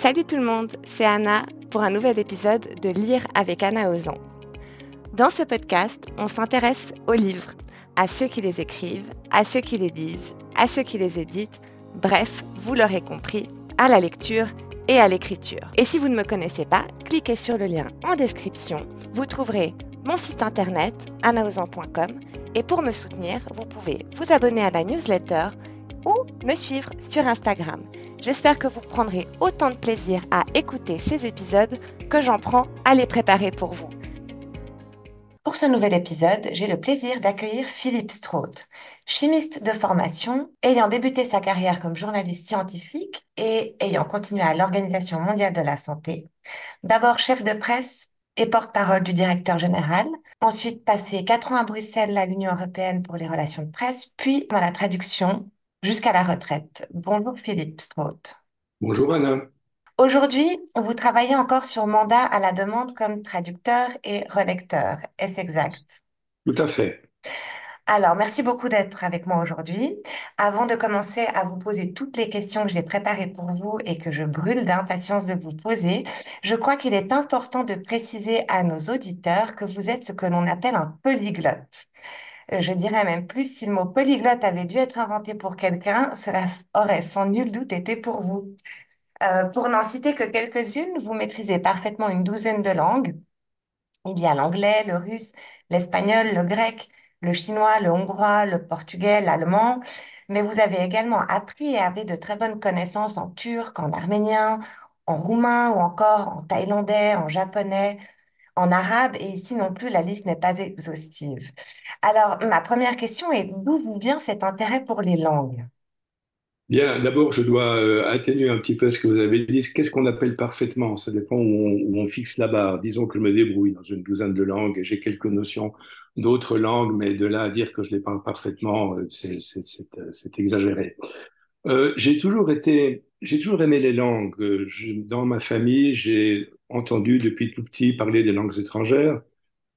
Salut tout le monde, c'est Anna pour un nouvel épisode de Lire avec Anna Ozan. Dans ce podcast, on s'intéresse aux livres, à ceux qui les écrivent, à ceux qui les lisent, à ceux qui les éditent, bref, vous l'aurez compris, à la lecture et à l'écriture. Et si vous ne me connaissez pas, cliquez sur le lien en description. Vous trouverez mon site internet anaozan.com et pour me soutenir, vous pouvez vous abonner à la newsletter ou me suivre sur Instagram. J'espère que vous prendrez autant de plaisir à écouter ces épisodes que j'en prends à les préparer pour vous. Pour ce nouvel épisode, j'ai le plaisir d'accueillir Philippe Straught, chimiste de formation, ayant débuté sa carrière comme journaliste scientifique et ayant continué à l'Organisation mondiale de la santé. D'abord chef de presse et porte-parole du directeur général, ensuite passé quatre ans à Bruxelles à l'Union européenne pour les relations de presse, puis dans la traduction jusqu'à la retraite. Bonjour Philippe Straught. Bonjour Anna. Aujourd'hui, vous travaillez encore sur mandat à la demande comme traducteur et relecteur. Est-ce exact? Tout à fait. Alors, merci beaucoup d'être avec moi aujourd'hui. Avant de commencer à vous poser toutes les questions que j'ai préparées pour vous et que je brûle d'impatience de vous poser, je crois qu'il est important de préciser à nos auditeurs que vous êtes ce que l'on appelle un polyglotte. Je dirais même plus, si le mot polyglotte avait dû être inventé pour quelqu'un, cela aurait sans nul doute été pour vous. Euh, pour n'en citer que quelques-unes, vous maîtrisez parfaitement une douzaine de langues. Il y a l'anglais, le russe, l'espagnol, le grec, le chinois, le hongrois, le portugais, l'allemand, mais vous avez également appris et avez de très bonnes connaissances en turc, en arménien, en roumain ou encore en thaïlandais, en japonais, en arabe, et ici non plus, la liste n'est pas exhaustive. Alors, ma première question est d'où vous vient cet intérêt pour les langues? Bien, d'abord, je dois euh, atténuer un petit peu ce que vous avez dit. Qu'est-ce qu'on appelle parfaitement? Ça dépend où on, fixe la barre. Disons que je me débrouille dans une douzaine de langues et j'ai quelques notions d'autres langues, mais de là à dire que je les parle parfaitement, euh, c'est exagéré. Euh, j'ai toujours été, j'ai toujours aimé les langues. dans ma famille, j'ai entendu depuis tout petit parler des langues étrangères.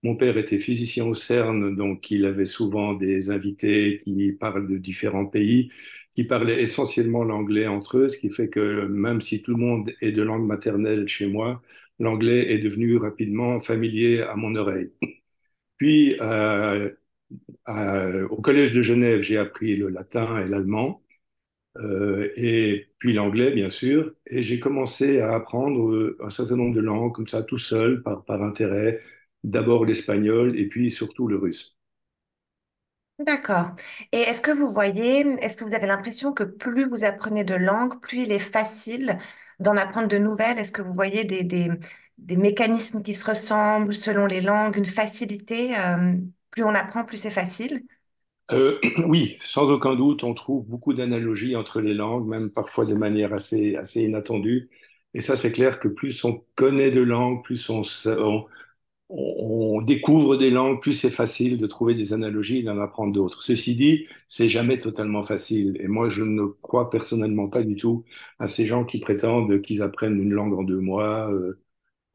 Mon père était physicien au CERN, donc il avait souvent des invités qui parlent de différents pays, qui parlaient essentiellement l'anglais entre eux, ce qui fait que même si tout le monde est de langue maternelle chez moi, l'anglais est devenu rapidement familier à mon oreille. Puis, euh, au Collège de Genève, j'ai appris le latin et l'allemand. Euh, et puis l'anglais, bien sûr. Et j'ai commencé à apprendre euh, un certain nombre de langues, comme ça, tout seul, par, par intérêt. D'abord l'espagnol et puis surtout le russe. D'accord. Et est-ce que vous voyez, est-ce que vous avez l'impression que plus vous apprenez de langues, plus il est facile d'en apprendre de nouvelles? Est-ce que vous voyez des, des, des mécanismes qui se ressemblent selon les langues, une facilité? euh, plus on apprend, plus c'est facile? Euh, oui, sans aucun doute, on trouve beaucoup d'analogies entre les langues, même parfois de manière assez, assez inattendue. Et ça, c'est clair que plus on connaît de langues, plus on, on, on découvre des langues, plus c'est facile de trouver des analogies et d'en apprendre d'autres. Ceci dit, c'est jamais totalement facile. Et moi, je ne crois personnellement pas du tout à ces gens qui prétendent qu'ils apprennent une langue en deux mois. Euh,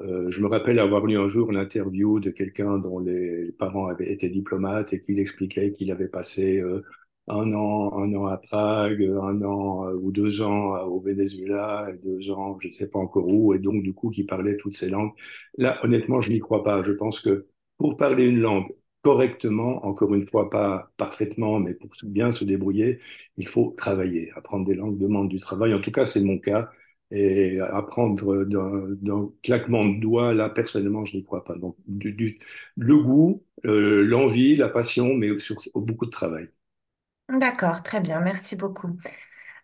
euh, je me rappelle avoir lu un jour l'interview de quelqu'un dont les parents avaient été diplomates et qu'il expliquait qu'il avait passé euh, un an, un an à Prague, un an euh, ou deux ans au Venezuela, deux ans, je ne sais pas encore où, et donc du coup qu'il parlait toutes ces langues. Là, honnêtement, je n'y crois pas. Je pense que pour parler une langue correctement, encore une fois pas parfaitement, mais pour bien se débrouiller, il faut travailler. Apprendre des langues demande du travail. En tout cas, c'est mon cas. Et apprendre d'un claquement de doigts, là, personnellement, je n'y crois pas. Donc, du, le goût, euh, l'envie, la passion, mais surtout beaucoup de travail. D'accord, très bien, merci beaucoup.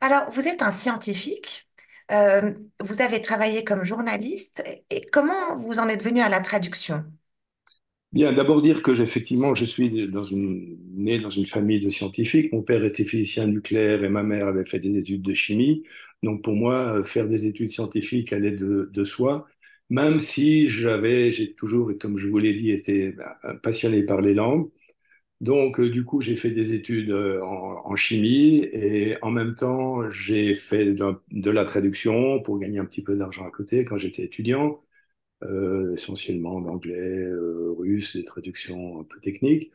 Alors, vous êtes un scientifique, euh, vous avez travaillé comme journaliste, et comment vous en êtes venu à la traduction? Bien, d'abord dire que effectivement, je suis né dans une famille de scientifiques. Mon père était physicien nucléaire et ma mère avait fait des études de chimie. Donc pour moi, euh, faire des études scientifiques allait de, de soi, même si j'avais, j'ai toujours, comme je vous l'ai dit, été bah, passionné par les langues. Donc euh, du coup, j'ai fait des études euh, en, chimie et en même temps, j'ai fait de la traduction pour gagner un petit peu d'argent à côté quand j'étais étudiant euh, essentiellement en anglais, euh, russe, des traductions un peu techniques.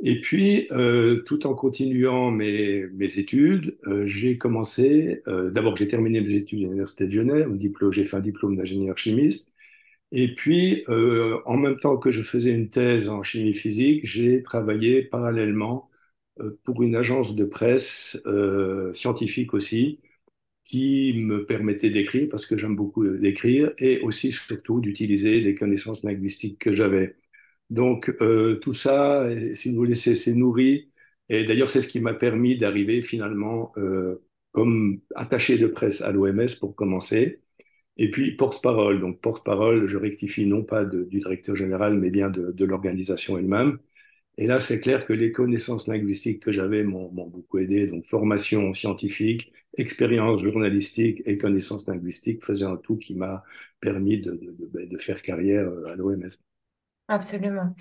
Et puis, euh, tout en continuant mes, études, euh, j'ai commencé, d'abord j'ai terminé mes études à l'Université de Genève, j'ai fait un diplôme d'ingénieur chimiste, et puis en même temps que je faisais une thèse en chimie physique, j'ai travaillé parallèlement pour une agence de presse scientifique aussi, qui me permettait d'écrire, parce que j'aime beaucoup d'écrire, et aussi surtout d'utiliser les connaissances linguistiques que j'avais. Donc euh, tout ça, si vous voulez, c'est nourri. Et d'ailleurs, c'est ce qui m'a permis d'arriver finalement euh, comme attaché de presse à l'OMS pour commencer. Et puis porte-parole. Donc porte-parole, je rectifie non pas du directeur général, mais bien de l'organisation elle-même. Et là, c'est clair que les connaissances linguistiques que j'avais m'ont beaucoup aidé. Donc formation scientifique, expérience journalistique et connaissances linguistiques faisaient un tout qui m'a permis de, de faire carrière à l'OMS. Absolument.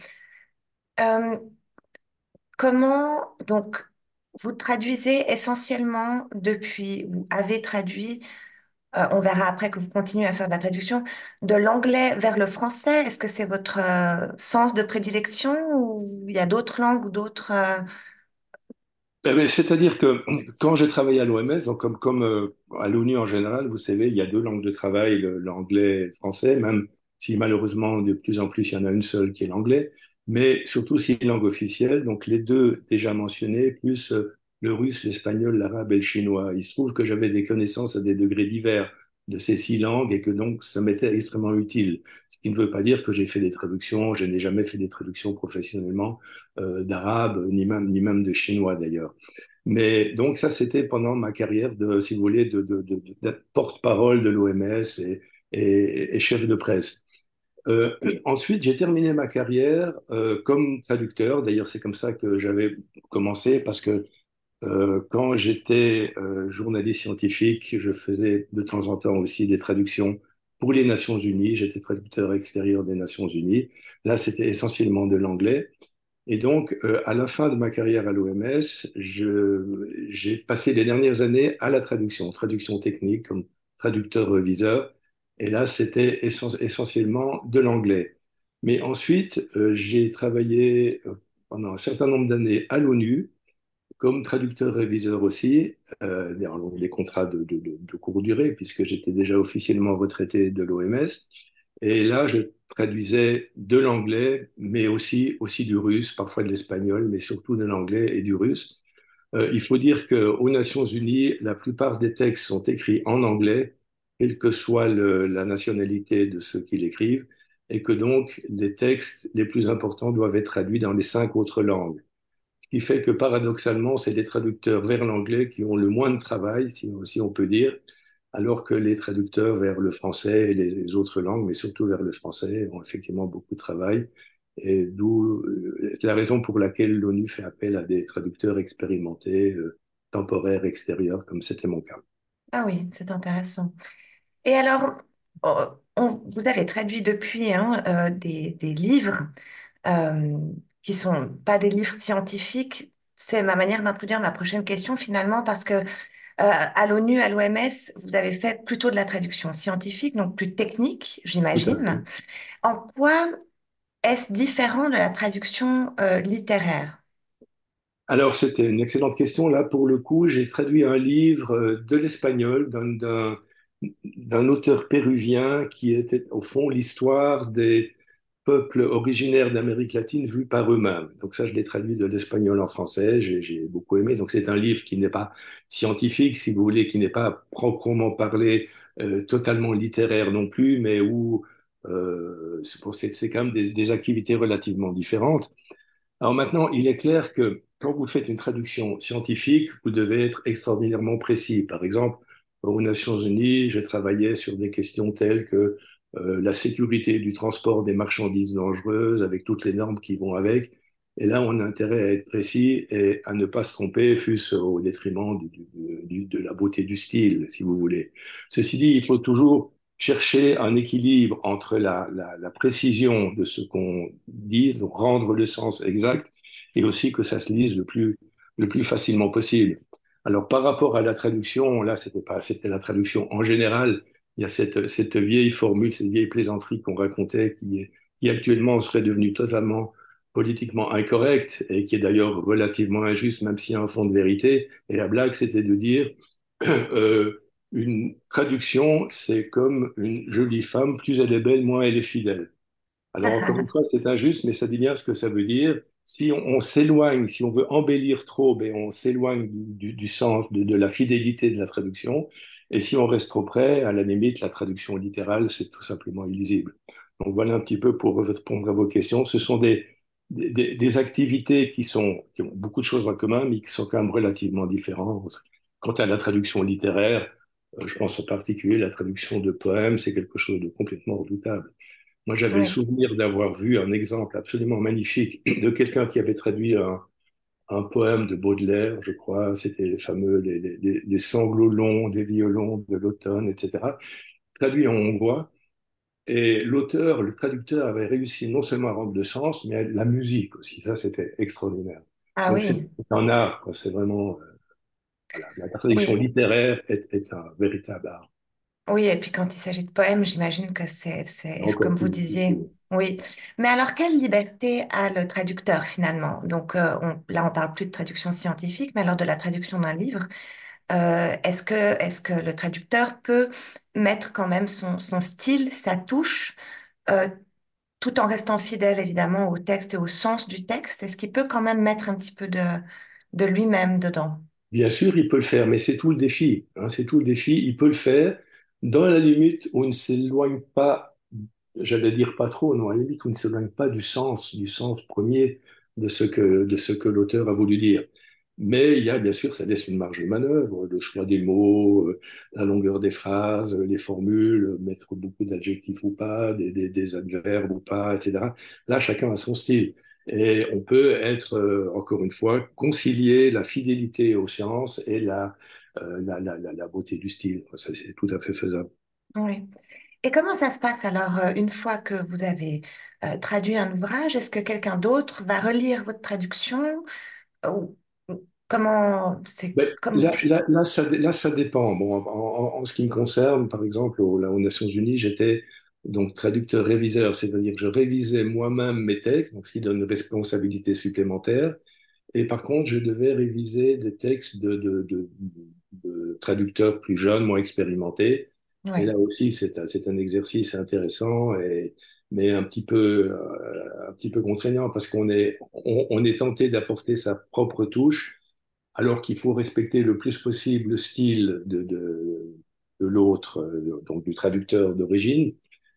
Euh, comment, donc, vous traduisez essentiellement depuis, vous avez traduit, euh, on verra après que vous continuez à faire de la traduction, de l'anglais vers le français. Est-ce que c'est votre euh, sens de prédilection ou il y a d'autres langues ou d'autres... Eh c'est-à-dire que quand j'ai travaillé à l'OMS, donc comme, comme euh, à l'ONU en général, vous savez, il y a deux langues de travail, l'anglais et le français, même si malheureusement de plus en plus il y en a une seule qui est l'anglais, mais surtout une langue officielle, donc les deux déjà mentionnés, plus euh, le russe, l'espagnol, l'arabe et le chinois. Il se trouve que j'avais des connaissances à des degrés divers de ces six langues et que donc ça m'était extrêmement utile. Ce qui ne veut pas dire que j'ai fait des traductions, je n'ai jamais fait des traductions professionnellement euh, d'arabe, ni même, ni même de chinois d'ailleurs. Mais donc ça, c'était pendant ma carrière de, si vous voulez, de, de, de, de porte-parole de l'OMS et, et, et, chef de presse. Euh, ensuite, j'ai terminé ma carrière euh, comme traducteur. D'ailleurs, c'est comme ça que j'avais commencé parce que euh, quand j'étais euh, journaliste scientifique, je faisais de temps en temps aussi des traductions pour les Nations Unies. J'étais traducteur extérieur des Nations Unies. Là, c'était essentiellement de l'anglais. Et donc, euh, à la fin de ma carrière à l'OMS, j'ai passé les dernières années à la traduction, traduction technique comme traducteur-reviseur. Et là, c'était essentiellement de l'anglais. Mais ensuite, euh, j'ai travaillé euh, pendant un certain nombre d'années à l'ONU comme traducteur-réviseur aussi, euh, les contrats de, de, de, courte durée, puisque j'étais déjà officiellement retraité de l'OMS. Et là, je traduisais de l'anglais, mais aussi, aussi du russe, parfois de l'espagnol, mais surtout de l'anglais et du russe. Euh, il faut dire qu'aux Nations Unies, la plupart des textes sont écrits en anglais, quelle que soit la nationalité de ceux qui l'écrivent, et que donc les textes les plus importants doivent être traduits dans les cinq autres langues. Ce qui fait que paradoxalement, c'est les traducteurs vers l'anglais qui ont le moins de travail, si, on peut dire, alors que les traducteurs vers le français et les autres langues, mais surtout vers le français, ont effectivement beaucoup de travail. Et d'où euh, la raison pour laquelle l'ONU fait appel à des traducteurs expérimentés, euh, temporaires, extérieurs, comme c'était mon cas. Ah oui, c'est intéressant. Et alors, oh, vous avez traduit depuis hein, euh, des, livres qui sont pas des livres scientifiques. C'est ma manière d'introduire ma prochaine question finalement parce que euh, à l'ONU, à l'OMS, vous avez fait plutôt de la traduction scientifique, donc plus technique, j'imagine. En quoi est-ce différent de la traduction euh, littéraire? Alors, c'était une excellente question. Là, pour le coup, j'ai traduit un livre euh, de l'espagnol d'un d'un auteur péruvien qui était au fond l'histoire des peuples originaires d'Amérique latine vus par eux-mêmes. Donc ça, je l'ai traduit de l'espagnol en français, j'ai beaucoup aimé. Donc c'est un livre qui n'est pas scientifique, si vous voulez, qui n'est pas proprement parlé euh, totalement littéraire non plus, mais où euh, c'est quand même des, des activités relativement différentes. Alors maintenant, il est clair que quand vous faites une traduction scientifique, vous devez être extraordinairement précis. Par exemple, aux Nations Unies, je travaillais sur des questions telles que euh, la sécurité du transport des marchandises dangereuses, avec toutes les normes qui vont avec. Et là, on a intérêt à être précis et à ne pas se tromper, fût-ce au détriment du, du, de la beauté du style, si vous voulez. Ceci dit, il faut toujours chercher un équilibre entre la, la, la précision de ce qu'on dit, rendre le sens exact, et aussi que ça se lise le plus, le plus facilement possible. Alors, par rapport à la traduction, là, c'était pas, c'était la traduction en général. Il y a cette, cette vieille formule, cette vieille plaisanterie qu'on racontait qui, qui actuellement serait devenue totalement politiquement incorrect et qui est d'ailleurs relativement injuste, même s'il y a un fond de vérité. Et la blague, c'était de dire euh, une traduction, c'est comme une jolie femme, plus elle est belle, moins elle est fidèle. Alors encore une fois, c'est injuste, mais ça dit bien ce que ça veut dire. Si on, on s'éloigne, si on veut embellir trop, ben on s'éloigne du, du, sens, de, de, la fidélité de la traduction. Et si on reste trop près, à la limite, la traduction littérale, c'est tout simplement illisible. Donc voilà un petit peu pour répondre à vos questions. Ce sont des, des, des, activités qui, sont, qui ont beaucoup de choses en commun, mais qui sont quand même relativement différentes. Quant à la traduction littéraire, euh, je pense en particulier la traduction de poèmes, c'est quelque chose de complètement redoutable. Moi, j'avais ouais. le souvenir d'avoir vu un exemple absolument magnifique de quelqu'un qui avait traduit un, un, poème de Baudelaire, je crois, c'était les fameux les, les, les, sanglots longs des violons de l'automne, etc., traduit en hongrois. Et l'auteur, le traducteur avait réussi non seulement à rendre le sens, mais la musique aussi. Ça, c'était extraordinaire. Ah Donc, oui. C'est un art, c'est vraiment. Euh, voilà. La traduction oui. littéraire est, est, un véritable art. Oui, et puis quand il s'agit de poèmes, j'imagine que c'est, comme vous disiez. Oui. Mais alors, quelle liberté a le traducteur finalement? Donc, euh, on, là, on parle plus de traduction scientifique, mais alors de la traduction d'un livre. Euh, est-ce que, est-ce que le traducteur peut mettre quand même son, son style, sa touche, euh, tout en restant fidèle évidemment au texte et au sens du texte? Est-ce qu'il peut quand même mettre un petit peu de, de lui-même dedans? Bien sûr, il peut le faire, mais c'est tout le défi. Hein, c'est tout le défi. Il peut le faire dans la limite où il ne s'éloigne pas, j'allais dire pas trop, non, à la limite où il ne s'éloigne pas du sens, du sens premier de ce que, de ce que l'auteur a voulu dire. Mais il y a bien sûr, ça laisse une marge de manœuvre, le choix des mots, euh, la longueur des phrases, les formules, mettre beaucoup d'adjectifs ou pas, des, des, des, adverbes ou pas, etc. Là, chacun a son style. Et on peut être, euh, encore une fois, concilier la fidélité aux sciences et la, euh, la, la, la, la, beauté du style. Ça, c'est tout à fait faisable. Oui. Et comment ça se passe alors, une fois que vous avez euh, traduit un ouvrage, est-ce que quelqu'un d'autre va relire votre traduction ou Comment c'est ben, comme... là, là, là, ça, là, ça dépend. Bon, en, en, en, ce qui me concerne, par exemple, aux, aux Nations Unies, j'étais donc traducteur réviseur, c'est-à-dire que je révisais moi-même mes textes, donc ce qui donne une responsabilité supplémentaire. Et par contre, je devais réviser des textes de, de, de, de traducteurs plus jeunes, moins expérimentés. Ouais. Et là aussi, c'est un, un, exercice intéressant, et, mais un petit peu, euh, un petit peu contraignant parce qu'on est, on, on est tenté d'apporter sa propre touche alors qu'il faut respecter le plus possible le style de, de, de l'autre, euh, donc du traducteur d'origine,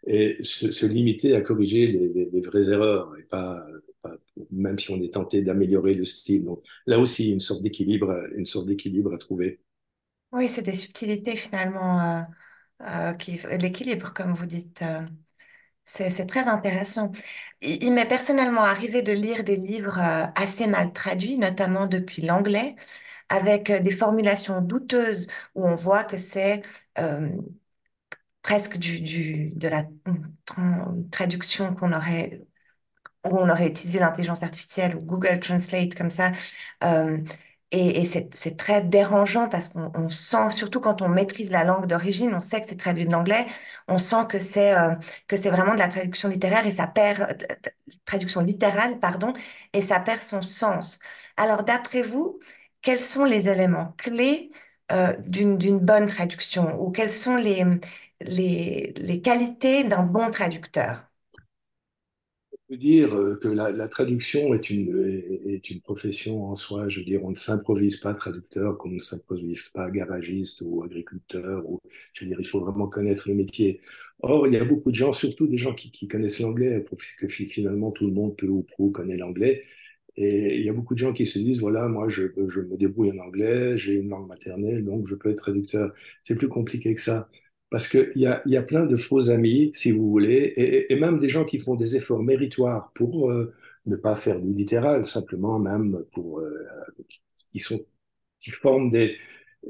et se, se, limiter à corriger les, les, les, vraies erreurs, et pas même si on est tenté d'améliorer le style. Là aussi, une sorte d'équilibre, une sorte d'équilibre à trouver. Oui, c'est des subtilités finalement, euh, euh, qui, l'équilibre, comme vous dites. Euh, c'est très intéressant. Il, m'est personnellement arrivé de lire des livres assez mal traduits, notamment depuis l'anglais, avec des formulations douteuses où on voit que c'est presque du, de la traduction qu'on aurait où on aurait utilisé l'intelligence artificielle ou Google Translate comme ça. Euh, et, c'est très dérangeant parce qu'on sent, surtout quand on maîtrise la langue d'origine, on sait que c'est traduit de l'anglais, on sent que c'est euh, vraiment de la traduction littéraire et ça perd traduction littérale, pardon, et ça perd son sens. Alors d'après vous, quels sont les éléments clés euh, d'une bonne traduction ou quelles sont les, les, les qualités d'un bon traducteur? Peut dire euh, que la, traduction est une, est une profession en soi. Je veux dire, on ne s'improvise pas traducteur comme on ne s'improvise pas garagiste ou agriculteur. Ou, je veux dire, il faut vraiment connaître le métier. Or, il y a beaucoup de gens, surtout des gens qui, connaissent l'anglais, parce que finalement tout le monde peut ou prou connaît l'anglais. Et il y a beaucoup de gens qui se disent, voilà, moi, je me débrouille en anglais, j'ai une langue maternelle, donc je peux être traducteur. C'est plus compliqué que ça parce qu'il y a, y a plein de faux amis, si vous voulez, et, même des gens qui font des efforts méritoires pour euh, ne pas faire du littéral, simplement même pour euh, qui sont qui forment des,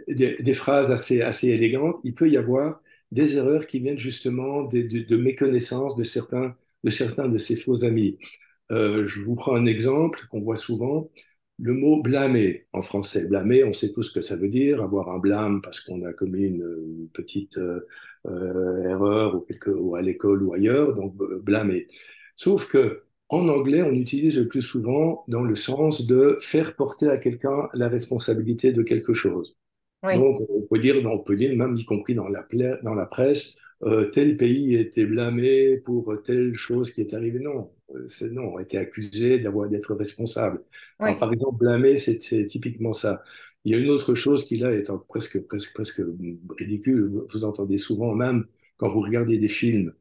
des, phrases assez assez élégantes. Il peut y avoir des erreurs qui viennent justement de, de, de méconnaissance de certains de certains de ces faux amis. Euh, je vous prends un exemple qu'on voit souvent le mot blâmer en français. Blâmer, on sait tous ce que ça veut dire, avoir un blâme parce qu'on a commis une, une petite euh, euh, erreur ou, quelque, ou à l'école ou ailleurs, donc blâmer. Sauf que En anglais, on utilise le plus souvent dans le sens de faire porter à quelqu'un la responsabilité de quelque chose. Oui, Donc, on peut dire, on peut dire même y compris dans la, pla- dans la presse, euh, tel pays était blâmé pour telle chose qui est arrivée. Non, euh, c'est non, on a été accusé d'avoir d'être responsable. Alors, oui, par exemple, blâmer, c'est typiquement ça. Il y a une autre chose qui là est presque, presque, presque ridicule. Vous entendez souvent, même quand vous regardez des films,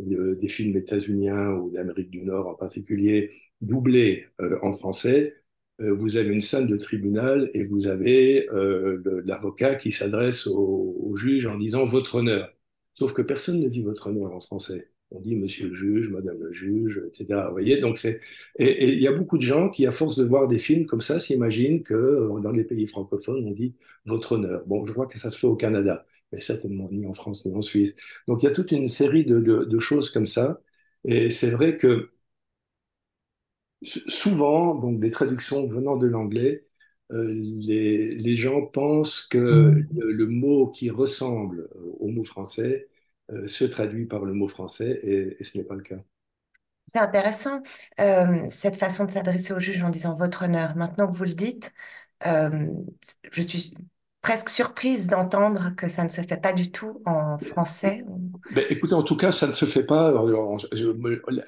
euh, des films états-uniens ou d'Amérique du Nord en particulier, doublés euh, en français euh, vous avez une salle de tribunal et vous avez euh, l'avocat qui s'adresse au, au juge en disant votre honneur. Sauf que personne ne dit votre honneur en français. On dit monsieur le juge, madame le juge, etc. Vous voyez, donc c'est et il y a beaucoup de gens qui, à force de voir des films comme ça, s'imaginent que euh, dans les pays francophones, on dit votre honneur. Bon, je vois que ça se fait au Canada, mais certainement ni en France ni en Suisse. Donc il y a toute une série de, de, de choses comme ça. Et c'est vrai que souvent, donc des traductions venant de l'anglais, euh, les, les gens pensent que le, le mot qui ressemble au mot français se traduit par le mot français et, et ce n'est pas le cas. c'est intéressant, euh, cette façon de s'adresser au juge en disant votre honneur. Maintenant que vous le dites, euh, je suis presque surprise d'entendre que ça ne se fait pas du tout en français. Ben, écoutez, en tout cas, ça ne se fait pas. Je-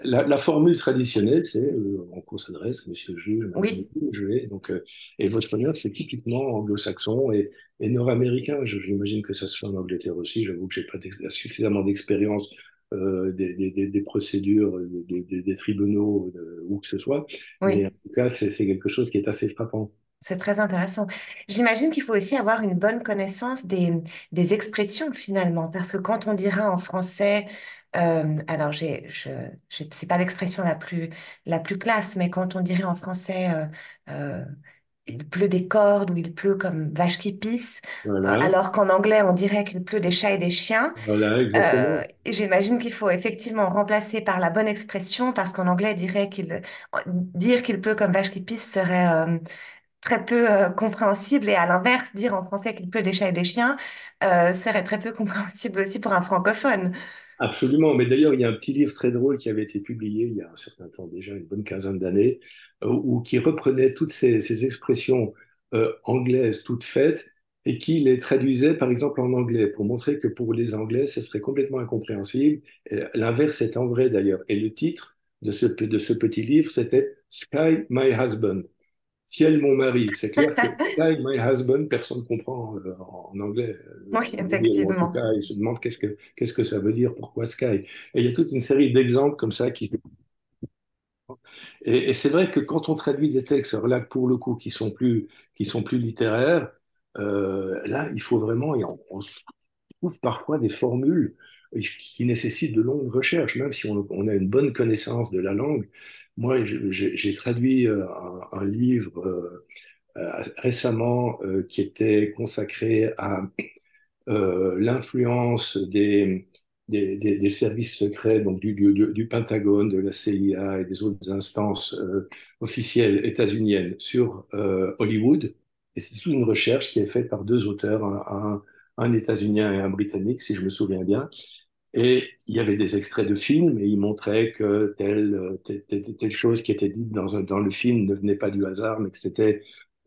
la, la formule traditionnelle, c'est euh, on s'adresse, monsieur le juge, madame Oui, donc, euh, et votre honneur, c'est typiquement anglo-saxon et, et nord-américain. J'imagine que ça se fait en Angleterre aussi. J'avoue que j'ai pas suffisamment d'expérience euh, des, des- des- des procédures, des, des- tribunaux, où que ce soit. Mais en tout cas, c'est quelque chose qui est assez frappant. C'est très intéressant. J'imagine qu'il faut aussi avoir une bonne connaissance des, des expressions finalement, parce que quand on dira en français, euh, alors j'ai, je, je- c'est pas l'expression la plus, la plus classe, mais quand on dirait en français, euh, euh, il pleut des cordes ou il pleut comme vache qui pisse, euh, Voilà, alors qu'en anglais on dirait qu'il pleut des chats et des chiens, voilà, euh, exactement. et j'imagine qu'il faut effectivement remplacer par la bonne expression, parce qu'en anglais dirait qu'il, dire qu'il pleut comme vache qui pisse serait euh, très peu euh, compréhensible et à l'inverse, dire en français qu'il pleut des chats et des chiens euh, serait très peu compréhensible aussi pour un francophone. Absolument, mais d'ailleurs, il y a un petit livre très drôle qui avait été publié il y a un certain temps déjà, une bonne quinzaine d'années, euh, où qui reprenait toutes ces, expressions anglaises toutes faites et qui les traduisait par exemple en anglais pour montrer que pour les Anglais, ce serait complètement incompréhensible. L'inverse est en vrai d'ailleurs. Et le titre de ce, de ce petit livre, c'était Sky, My Husband. Ciel, mon mari. C'est clair que Sky, my husband, personne ne comprend euh, en anglais. Oui, Euh, ou en tout effectivement. cas, il se demande qu'est-ce que, qu'est-ce que ça veut dire, pourquoi Sky. Et il y a toute une série d'exemples comme ça qui. Et, et c'est vrai que quand on traduit des textes, alors là, pour le coup, qui sont plus, qui sont plus littéraires, euh, là, il faut vraiment. et on, trouve parfois des formules qui nécessitent de longues recherches, même si on, on a une bonne connaissance de la langue. Moi, j'ai traduit euh, un, livre. euh, euh, récemment qui était consacré à l'influence des, services secrets, donc du, Pentagone, de la CIA et des autres instances officielles états-uniennes sur Hollywood. Et c'est toute une recherche qui est faite par deux auteurs, un états-unien et un britannique, si je me souviens bien. Et il y avait des extraits de films et ils montraient que telle, telle, telle, telle chose qui était dite dans, un, dans le film ne venait pas du hasard, mais que c'était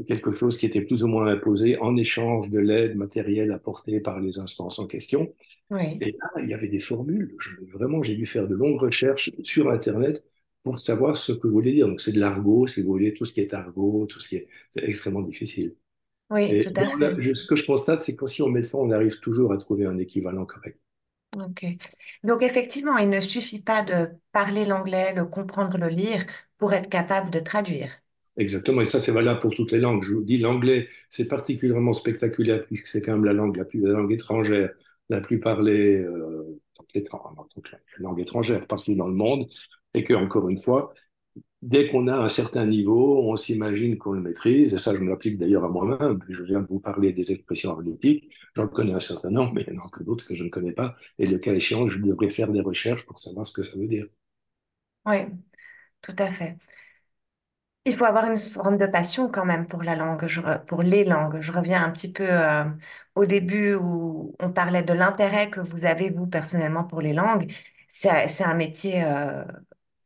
quelque chose qui était plus ou moins imposé en échange de l'aide matérielle apportée par les instances en question. Oui, Et là, il y avait des formules. Je, vraiment, j'ai dû faire de longues recherches sur Internet pour savoir ce que voulez dire. Donc, c'est de l'argot, si vous voulez, tout ce qui est argot, tout ce qui est, c'est extrêmement difficile. oui, Et tout à là, fait. je, ce que je constate, c'est qu'aussi en met le temps, on arrive toujours à trouver un équivalent correct. Ok. Donc effectivement, il ne suffit pas de parler l'anglais, le comprendre, le lire pour être capable de traduire. Exactement, et ça c'est valable pour toutes les langues. Je vous dis, l'anglais, c'est particulièrement spectaculaire puisque c'est quand même la langue la plus la langue étrangère, la plus parlée, euh, donc la langue étrangère partout dans le monde, et que encore une fois, dès qu'on a un certain niveau, on s'imagine qu'on le maîtrise, et ça je me l'applique d'ailleurs à moi-même. Je viens de vous parler des expressions argotiques, j'en connais un certain nombre, mais il y en a que d'autres que je ne connais pas, et le cas échéant, je devrais faire des recherches pour savoir ce que ça veut dire. Oui, tout à fait. Il faut avoir une forme de passion quand même pour la langue, pour les langues. Je reviens un petit peu euh, au début où on parlait de l'intérêt que vous avez, vous, personnellement, pour les langues. C'est un métier euh,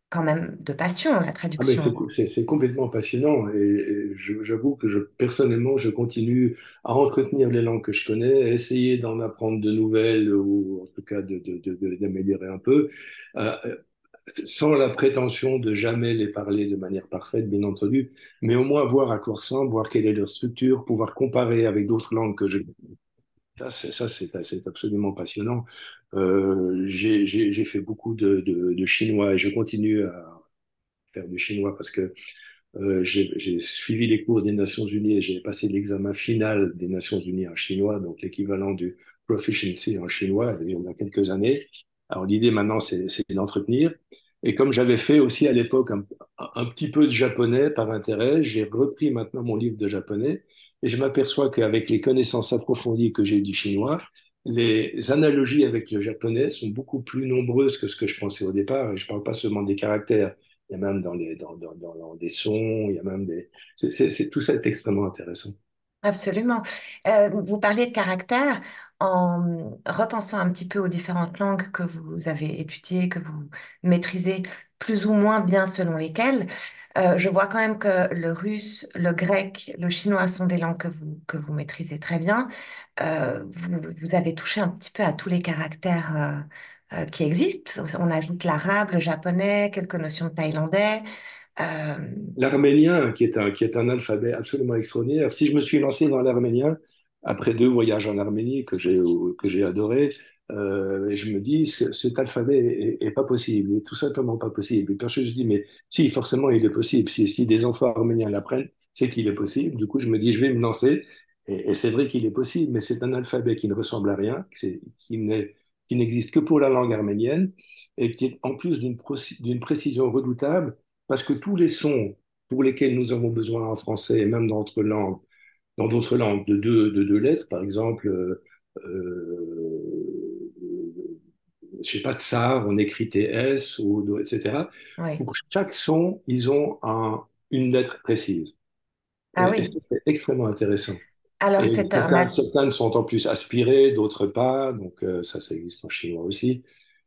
quand même de passion, la Ah c'est traduction. c'est- c'est complètement passionnant et, j'avoue que je, personnellement, je continue à entretenir les langues que je connais, à essayer d'en apprendre de nouvelles ou en tout cas d'améliorer un peu, euh, euh, sans la prétention de jamais les parler de manière parfaite, bien entendu, mais au moins voir à quoi ressemble, voir quelle est leur structure, pouvoir comparer avec d'autres langues que je... Ça, c'est ça, c'est absolument passionnant. Euh, j'ai fait beaucoup de, chinois et je continue à faire du chinois parce que euh, j'ai suivi les cours des Nations Unies et j'ai passé l'examen final des Nations Unies en chinois, donc l'équivalent du proficiency en chinois, il y a quelques années. Alors l'idée maintenant, c'est d'entretenir. Et comme j'avais fait aussi à l'époque un, un petit peu de japonais par intérêt, j'ai repris maintenant mon livre de japonais et je m'aperçois qu'avec les connaissances approfondies que j'ai du chinois, les analogies avec le japonais sont beaucoup plus nombreuses que ce que je pensais au départ. Et je ne parle pas seulement des caractères, il y a même dans, les, dans, dans, dans, des sons, il y a même des... C'est- tout ça est extrêmement intéressant. Absolument. Euh, vous parliez de caractère en repensant un petit peu aux différentes langues que vous avez étudiées, que vous maîtrisez plus ou moins bien selon lesquelles. Euh, je vois quand même que le russe, le grec, le chinois sont des langues que vous, que vous maîtrisez très bien. Euh, vous, vous avez touché un petit peu à tous les caractères euh, qui existent. On ajoute l'arabe, le japonais, quelques notions de thaïlandais. L'arménien, qui est un, qui est un alphabet absolument extraordinaire. Si je me suis lancé dans l'arménien, après deux voyages en Arménie que j'ai que j'ai adoré, euh, je me dis, ce- cet alphabet est, pas possible, il est tout simplement pas possible. Et puis je me dis, mais si, forcément, il est possible. Si, des enfants arméniens l'apprennent, c'est qu'il est possible. Du coup, je me dis, je vais me lancer. Et, c'est vrai qu'il est possible, mais c'est un alphabet qui ne ressemble à rien, qui, n'existe que pour la langue arménienne, et qui est en plus d'une précision redoutable, parce que tous les sons pour lesquels nous avons besoin en français et même dans d'autres langues, de deux lettres, par exemple, euh, euh, je sais pas, tsar, on écrit TS, ou, etc. Pour chaque son, ils ont un, une lettre précise. Ah oui. c'est extrêmement intéressant. Alors, Et un, certaines, sont en plus aspirées, d'autres pas. Donc, euh, ça, ça existe en chinois aussi.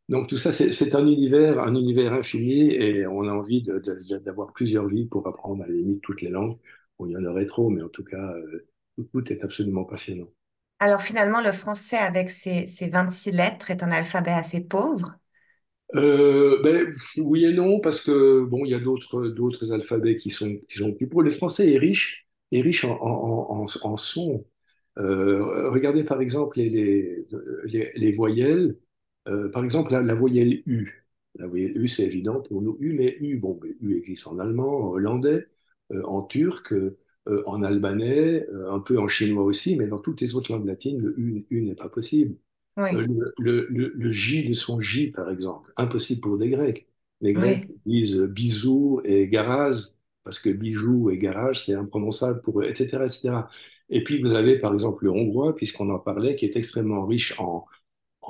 Donc, tout ça, c'est un univers, un univers infini et on a envie d'avoir plusieurs vies pour apprendre à la limite toutes les langues. Bon, il y en aurait trop, mais en tout cas, euh, tout, tout est absolument passionnant. Alors finalement, le français avec ses, ses 26 lettres est un alphabet assez pauvre. Euh, ben, oui et non, parce que bon, il y a d'autres d'autres alphabets qui sont qui sont plus pour le français est riche est riche en en, en, sons. Euh, regardez par exemple les les, les, les voyelles. Euh, par exemple la, voyelle U. La voyelle U, c'est évident pour nous U, mais U, bon, U existe en allemand, en hollandais, en turc, euh, en albanais, euh, un peu en chinois aussi, mais dans toutes les autres langues latines, le U, U n'est pas possible. Euh, Oui, le, le, le, le J de son J, par exemple, impossible pour des Grecs. Les Grecs oui, disent bisou et garaz, parce que bijou et garage, c'est imprononçable pour eux, etc., etc. Et puis vous avez par exemple le hongrois, puisqu'on en parlait, qui est extrêmement riche en,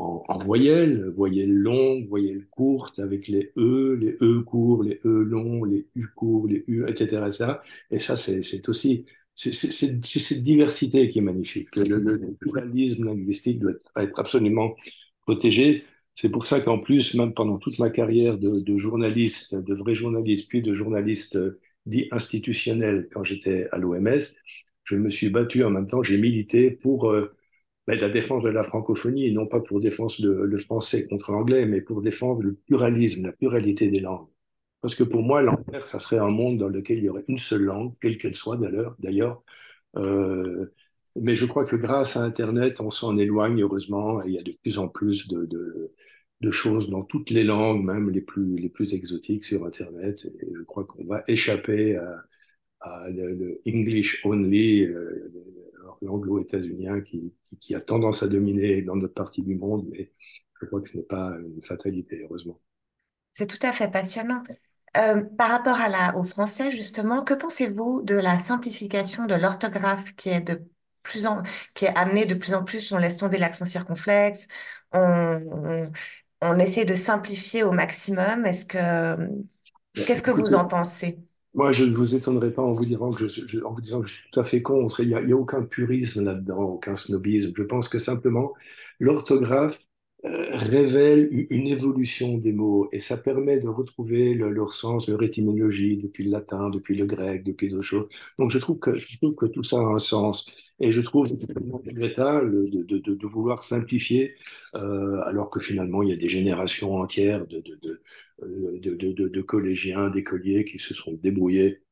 en, voyelles, voyelles longues, voyelles courtes, avec les E, les E courts, les E longs, les U courts, les U, etc. etc. Et ça, c'est aussi, c'est cette diversité qui est magnifique. Le, pluralisme linguistique doit être, absolument protégé. C'est pour ça qu'en plus, même pendant toute ma carrière de, de journaliste, de vrai journaliste, puis de journaliste euh, dit institutionnel quand j'étais à l'OMS, je me suis battu en même temps, j'ai milité pour euh, ben, la défense de la francophonie, non pas pour défendre le, le français contre l'anglais, mais pour défendre le pluralisme, la pluralité des langues. Parce que pour moi, l'enfer, ça serait un monde dans lequel il y aurait une seule langue, quelle qu'elle soit d'ailleurs. Euh, mais je crois que grâce à Internet, on s'en éloigne, heureusement, il y a de plus en plus de, de, de choses dans toutes les langues, même les plus, les plus exotiques sur Internet. Et je crois qu'on va échapper à, à only, euh, l'anglo-états-unien qui, qui, qui a tendance à dominer dans notre partie du monde, mais je crois que ce n'est pas une fatalité, heureusement. c'est tout à fait passionnant. Euh, par rapport à la, au français, justement, que pensez-vous de la simplification de l'orthographe qui est de plus en, qui est amenée de plus en plus, on laisse tomber l'accent circonflexe, on, on, on essaie de simplifier au maximum. Est-ce que, qu'est-ce que vous en pensez? Moi, je ne vous étonnerai pas en vous disant que je, suis tout à fait contre. Il n'y a, aucun purisme là-dedans, aucun snobisme. Je pense que simplement, l'orthographe euh, révèle une évolution des mots et ça permet de retrouver le- leur sens, leur étymologie depuis le latin, depuis le grec, depuis d'autres choses. Donc je trouve que tout ça a un sens et je trouve extrêmement regrettable de, de, de, vouloir simplifier euh, alors que finalement il y a des générations entières euh, de, collégiens, d'écoliers qui se sont débrouillés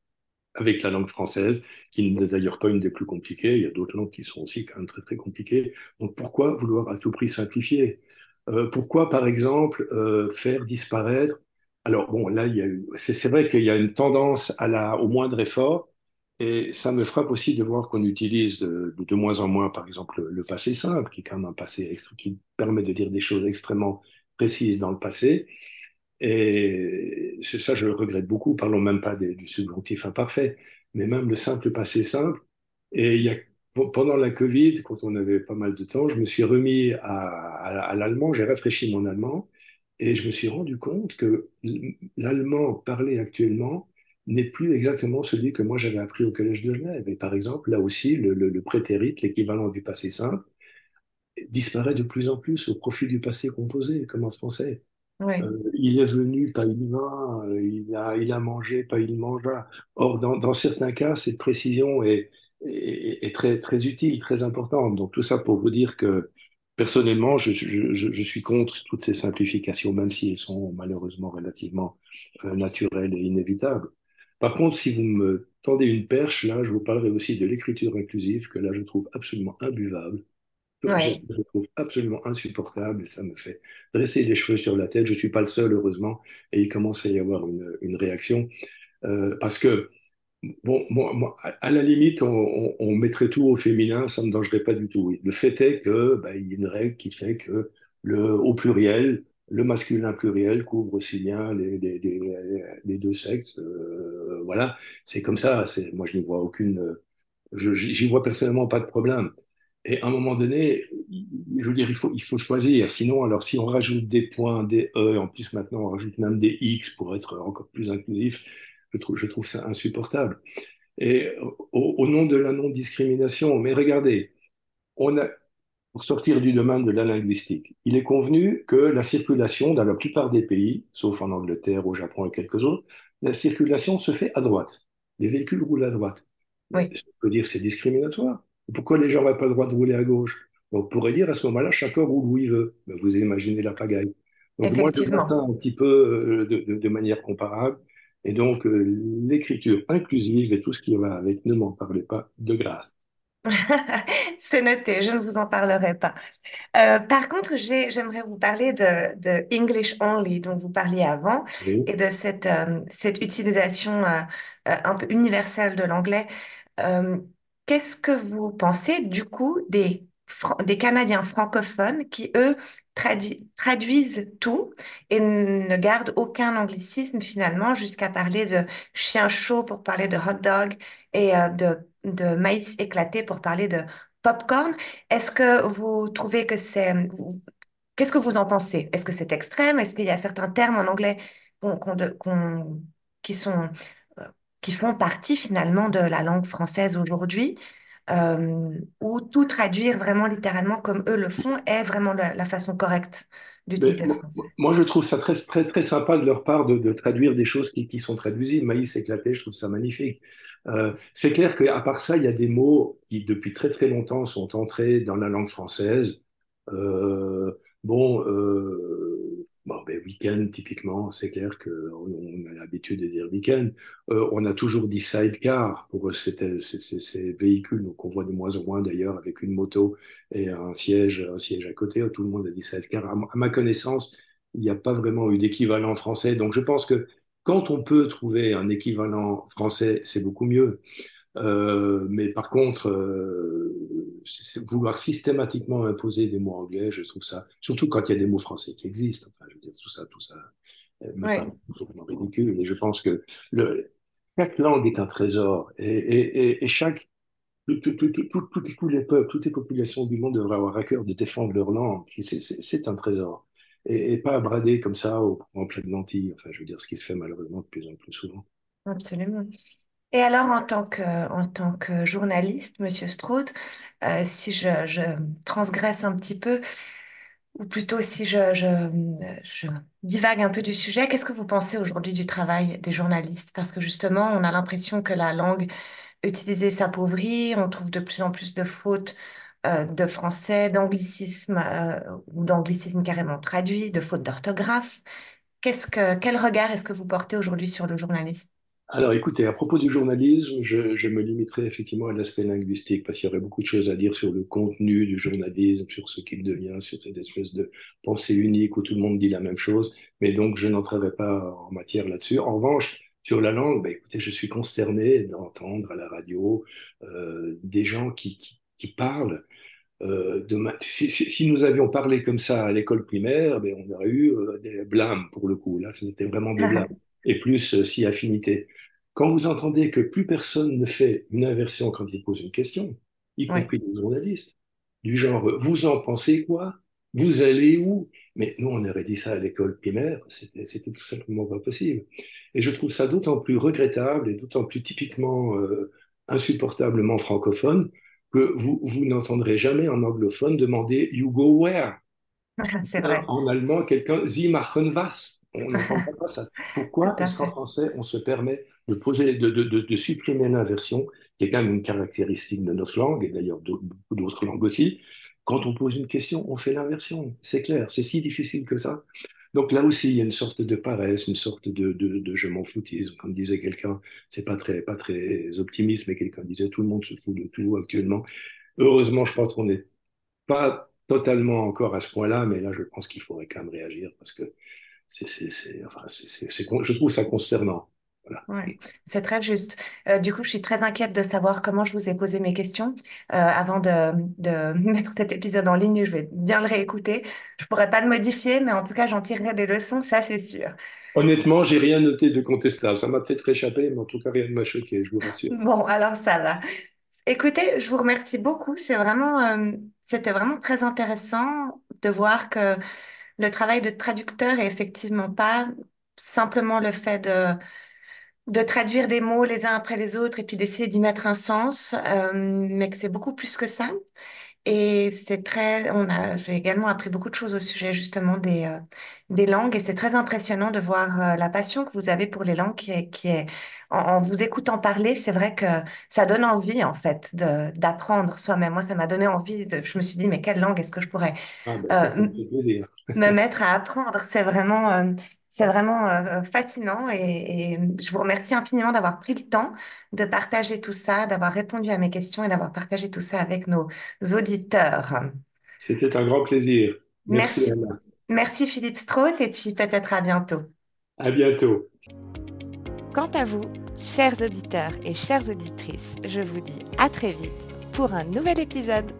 avec la langue française, qui n'est d'ailleurs pas une des plus compliquées. Il y a d'autres langues qui sont aussi quand même très très compliquées. Donc pourquoi vouloir à tout prix simplifier? Euh, Pourquoi, par exemple, euh, faire disparaître? Alors bon, là, il y a c'est vrai qu'il y a une tendance à la, au moindre effort, et ça me frappe aussi de voir qu'on utilise de, moins en moins, par exemple, le, passé simple, qui est quand même un passé qui permet de dire des choses extrêmement précises dans le passé. Et c'est ça, je le regrette beaucoup. Parlons même pas du subjonctif imparfait, mais même le simple passé simple. Et il y a, pendant la Covid, quand on avait pas mal de temps, je me suis remis à l'allemand, j'ai rafraîchi mon allemand, et je me suis rendu compte que l'allemand parlé actuellement n'est plus exactement celui que moi j'avais appris au Collège de Genève. Et par exemple, là aussi, le, le, le prétérit, l'équivalent du passé simple, disparaît de plus en plus au profit du passé composé, comme en français. Euh, il est venu, pas il vint, euh, il a, il a mangé, pas il mangea. Or, dans, dans certains cas, cette précision est, est, est très, très utile, très importante. Donc, tout ça pour vous dire que, personnellement, je, je, je, je suis contre toutes ces simplifications, même si elles sont malheureusement relativement euh, naturelles et inévitables. Par contre, si vous me tendez une perche, là, je vous parlerai aussi de l'écriture inclusive, que là, je trouve absolument imbuvable. Je, trouve absolument insupportable et ça me fait dresser les cheveux sur la tête. Je ne suis pas le seul, heureusement, et il commence à y avoir une, une réaction. Euh, parce que, bon, moi, moi, à, la limite, on, on- on mettrait tout au féminin, ça ne me dérangerait pas du tout. oui. Le fait est que, ben, il y a une règle qui fait que, le, au pluriel, le masculin pluriel couvre aussi bien les, les, les- les deux sexes. Euh, voilà, c'est comme ça. Moi, je n'y vois aucune. J'y vois personnellement pas de problème. Et à un moment donné, je veux dire, il faut, choisir. Sinon, alors si on rajoute des points, des E, en plus maintenant on rajoute même des X pour être encore plus inclusif, je trouve, ça insupportable. Et au, au nom de la non-discrimination, mais regardez, on a, pour sortir du domaine de la linguistique, il est convenu que la circulation dans la plupart des pays, sauf en Angleterre, au Japon et quelques autres, la circulation se fait à droite. Les véhicules roulent à droite. Oui, on peut dire que c'est discriminatoire. Pourquoi les gens n'ont pas le droit de rouler à gauche? On pourrait dire à ce moment-là, chacun roule où il veut. Vous imaginez la pagaille. Donc, moi, je ça un petit peu euh, de, de- de manière comparable. Et donc, euh, l'écriture inclusive et tout ce qui va avec, ne m'en parlez pas de grâce. C'est noté, je ne vous en parlerai pas. Euh, par contre, j'ai- j'aimerais vous parler de, de English Only dont vous parliez avant Oui. et de cette, euh, cette utilisation euh, euh, un peu universelle de l'anglais. Euh, qu'est-ce que vous pensez du coup des, des Canadiens francophones qui, eux, traduisent tout et ne gardent aucun anglicisme finalement jusqu'à parler de chien chaud pour parler de hot dog et euh, de, de maïs éclaté pour parler de popcorn? Est-ce que vous trouvez que c'est... Qu'est-ce que vous en pensez? Est-ce que c'est extrême? Est-ce qu'il y a certains termes en anglais qui sont, euh, qui font partie finalement de la langue française aujourd'hui, euh, ou tout traduire vraiment littéralement comme eux le font est vraiment la, la façon correcte d'utiliser le français? moi, je trouve ça très, très, très sympa de leur part de, de traduire des choses qui, qui sont traduisibles. Maïs éclaté, je trouve ça magnifique. Euh, c'est clair qu'à part ça, il y a des mots qui, depuis très très longtemps, sont entrés dans la langue française. Euh, bon, euh, bon ben, week-end, typiquement, c'est clair qu'on on a l'habitude de dire week-end. Euh, on a toujours dit sidecar pour ces, véhicules donc on voit de moins en moins d'ailleurs avec une moto et un siège, un siège à côté. Tout le monde a dit sidecar. À ma connaissance, il n'y a pas vraiment eu d'équivalent français. Donc je pense que quand on peut trouver un équivalent français, c'est beaucoup mieux. Euh, mais par contre, euh, vouloir systématiquement imposer des mots anglais, je trouve ça, surtout quand il y a des mots français qui existent. Enfin, je veux dire, tout ça, tout ça euh, me Oui, complètement ridicule. Et je pense que le, chaque langue est un trésor et, et, et, et chaque tout- tous les peuples, toutes les populations du monde devraient avoir à cœur de défendre leur langue. C'est un trésor. Et, pas brader comme ça au, en pleine lentille. Enfin, je veux dire, ce qui se fait malheureusement de plus en plus souvent. absolument. Et alors, en tant que, journaliste, Monsieur Strauss, euh, si je, transgresse un petit peu, ou plutôt si je, divague un peu du sujet, qu'est-ce que vous pensez aujourd'hui du travail des journalistes? Parce que justement, on a l'impression que la langue utilisée s'appauvrit, on trouve de plus en plus de fautes euh, de français, d'anglicisme euh, ou d'anglicisme carrément traduit, de fautes d'orthographe. Quel regard est-ce que vous portez aujourd'hui sur le journalisme? Alors écoutez, à propos du journalisme, je, je me limiterai effectivement à l'aspect linguistique, parce qu'il y aurait beaucoup de choses à dire sur le contenu du journalisme, sur ce qu'il devient, sur cette espèce de pensée unique où tout le monde dit la même chose, mais donc je n'entrerai pas en matière là-dessus. En revanche, sur la langue, bah, écoutez, je suis consterné d'entendre à la radio euh, des gens qui, qui, qui parlent euh, de ma... si, si, si, nous avions parlé comme ça à l'école primaire, ben, on aurait eu euh, des blâmes pour le coup. Là, c'était vraiment des blâmes. Et plus euh, si affinité. Quand vous entendez que plus personne ne fait une inversion quand il pose une question, y compris oui. les journalistes, du genre vous en pensez quoi? Vous allez où? Mais nous, on aurait dit ça à l'école primaire, c'était tout simplement pas possible. Et je trouve ça d'autant plus regrettable et d'autant plus typiquement euh, insupportablement francophone que vous, vous n'entendrez jamais en anglophone demander You go where? C'est vrai. En allemand, quelqu'un Sie machen was On n'entend pas ça. Pourquoi Parce qu'en français, on se permet de, poser, de, de, de, de supprimer l'inversion, qui est quand même une caractéristique de notre langue, et d'ailleurs beaucoup d'autres langues aussi. Quand on pose une question, on fait l'inversion. C'est clair, c'est si difficile que ça. Donc là aussi, il y a une sorte de paresse, une sorte de, de, de je m'en foutisme. Comme disait quelqu'un, c'est pas très, pas très optimiste, mais quelqu'un disait tout le monde se fout de tout actuellement. Heureusement, je pense qu'on n'est pas totalement encore à ce point-là, mais là, je pense qu'il faudrait quand même réagir parce que c'est, enfin, je trouve ça consternant. Voilà. Ouais, c'est très juste. Euh, du coup, je suis très inquiète de savoir comment je vous ai posé mes questions. Euh, avant de, de, mettre cet épisode en ligne, je vais bien le réécouter. Je pourrais pas le modifier, mais en tout cas, j'en tirerai des leçons, ça c'est sûr. Honnêtement, j'ai rien noté de contestable. Ça m'a peut-être échappé, mais en tout cas, rien ne m'a choqué, je vous rassure. Bon, alors ça va. Écoutez, je vous remercie beaucoup. C'est vraiment, euh, c'était vraiment très intéressant de voir que le travail de traducteur est effectivement pas simplement le fait de de traduire des mots les uns après les autres et puis d'essayer d'y mettre un sens, euh, mais que c'est beaucoup plus que ça. Et c'est très, on a, j'ai également appris beaucoup de choses au sujet justement des, euh, des langues et c'est très impressionnant de voir euh, la passion que vous avez pour les langues qui est, qui est en, en vous écoutant parler, c'est vrai que ça donne envie en fait de, d'apprendre soi-même. Moi, ça m'a donné envie de, je me suis dit, mais quelle langue est-ce que je pourrais ah ben, ça, me mettre à apprendre? C'est vraiment, c'est vraiment euh, fascinant et, et, je vous remercie infiniment d'avoir pris le temps de partager tout ça, d'avoir répondu à mes questions et d'avoir partagé tout ça avec nos auditeurs. C'était un grand plaisir. Merci. Merci, Merci Philippe Strauth et puis peut-être à bientôt. À bientôt. Quant à vous, chers auditeurs et chères auditrices, je vous dis à très vite pour un nouvel épisode.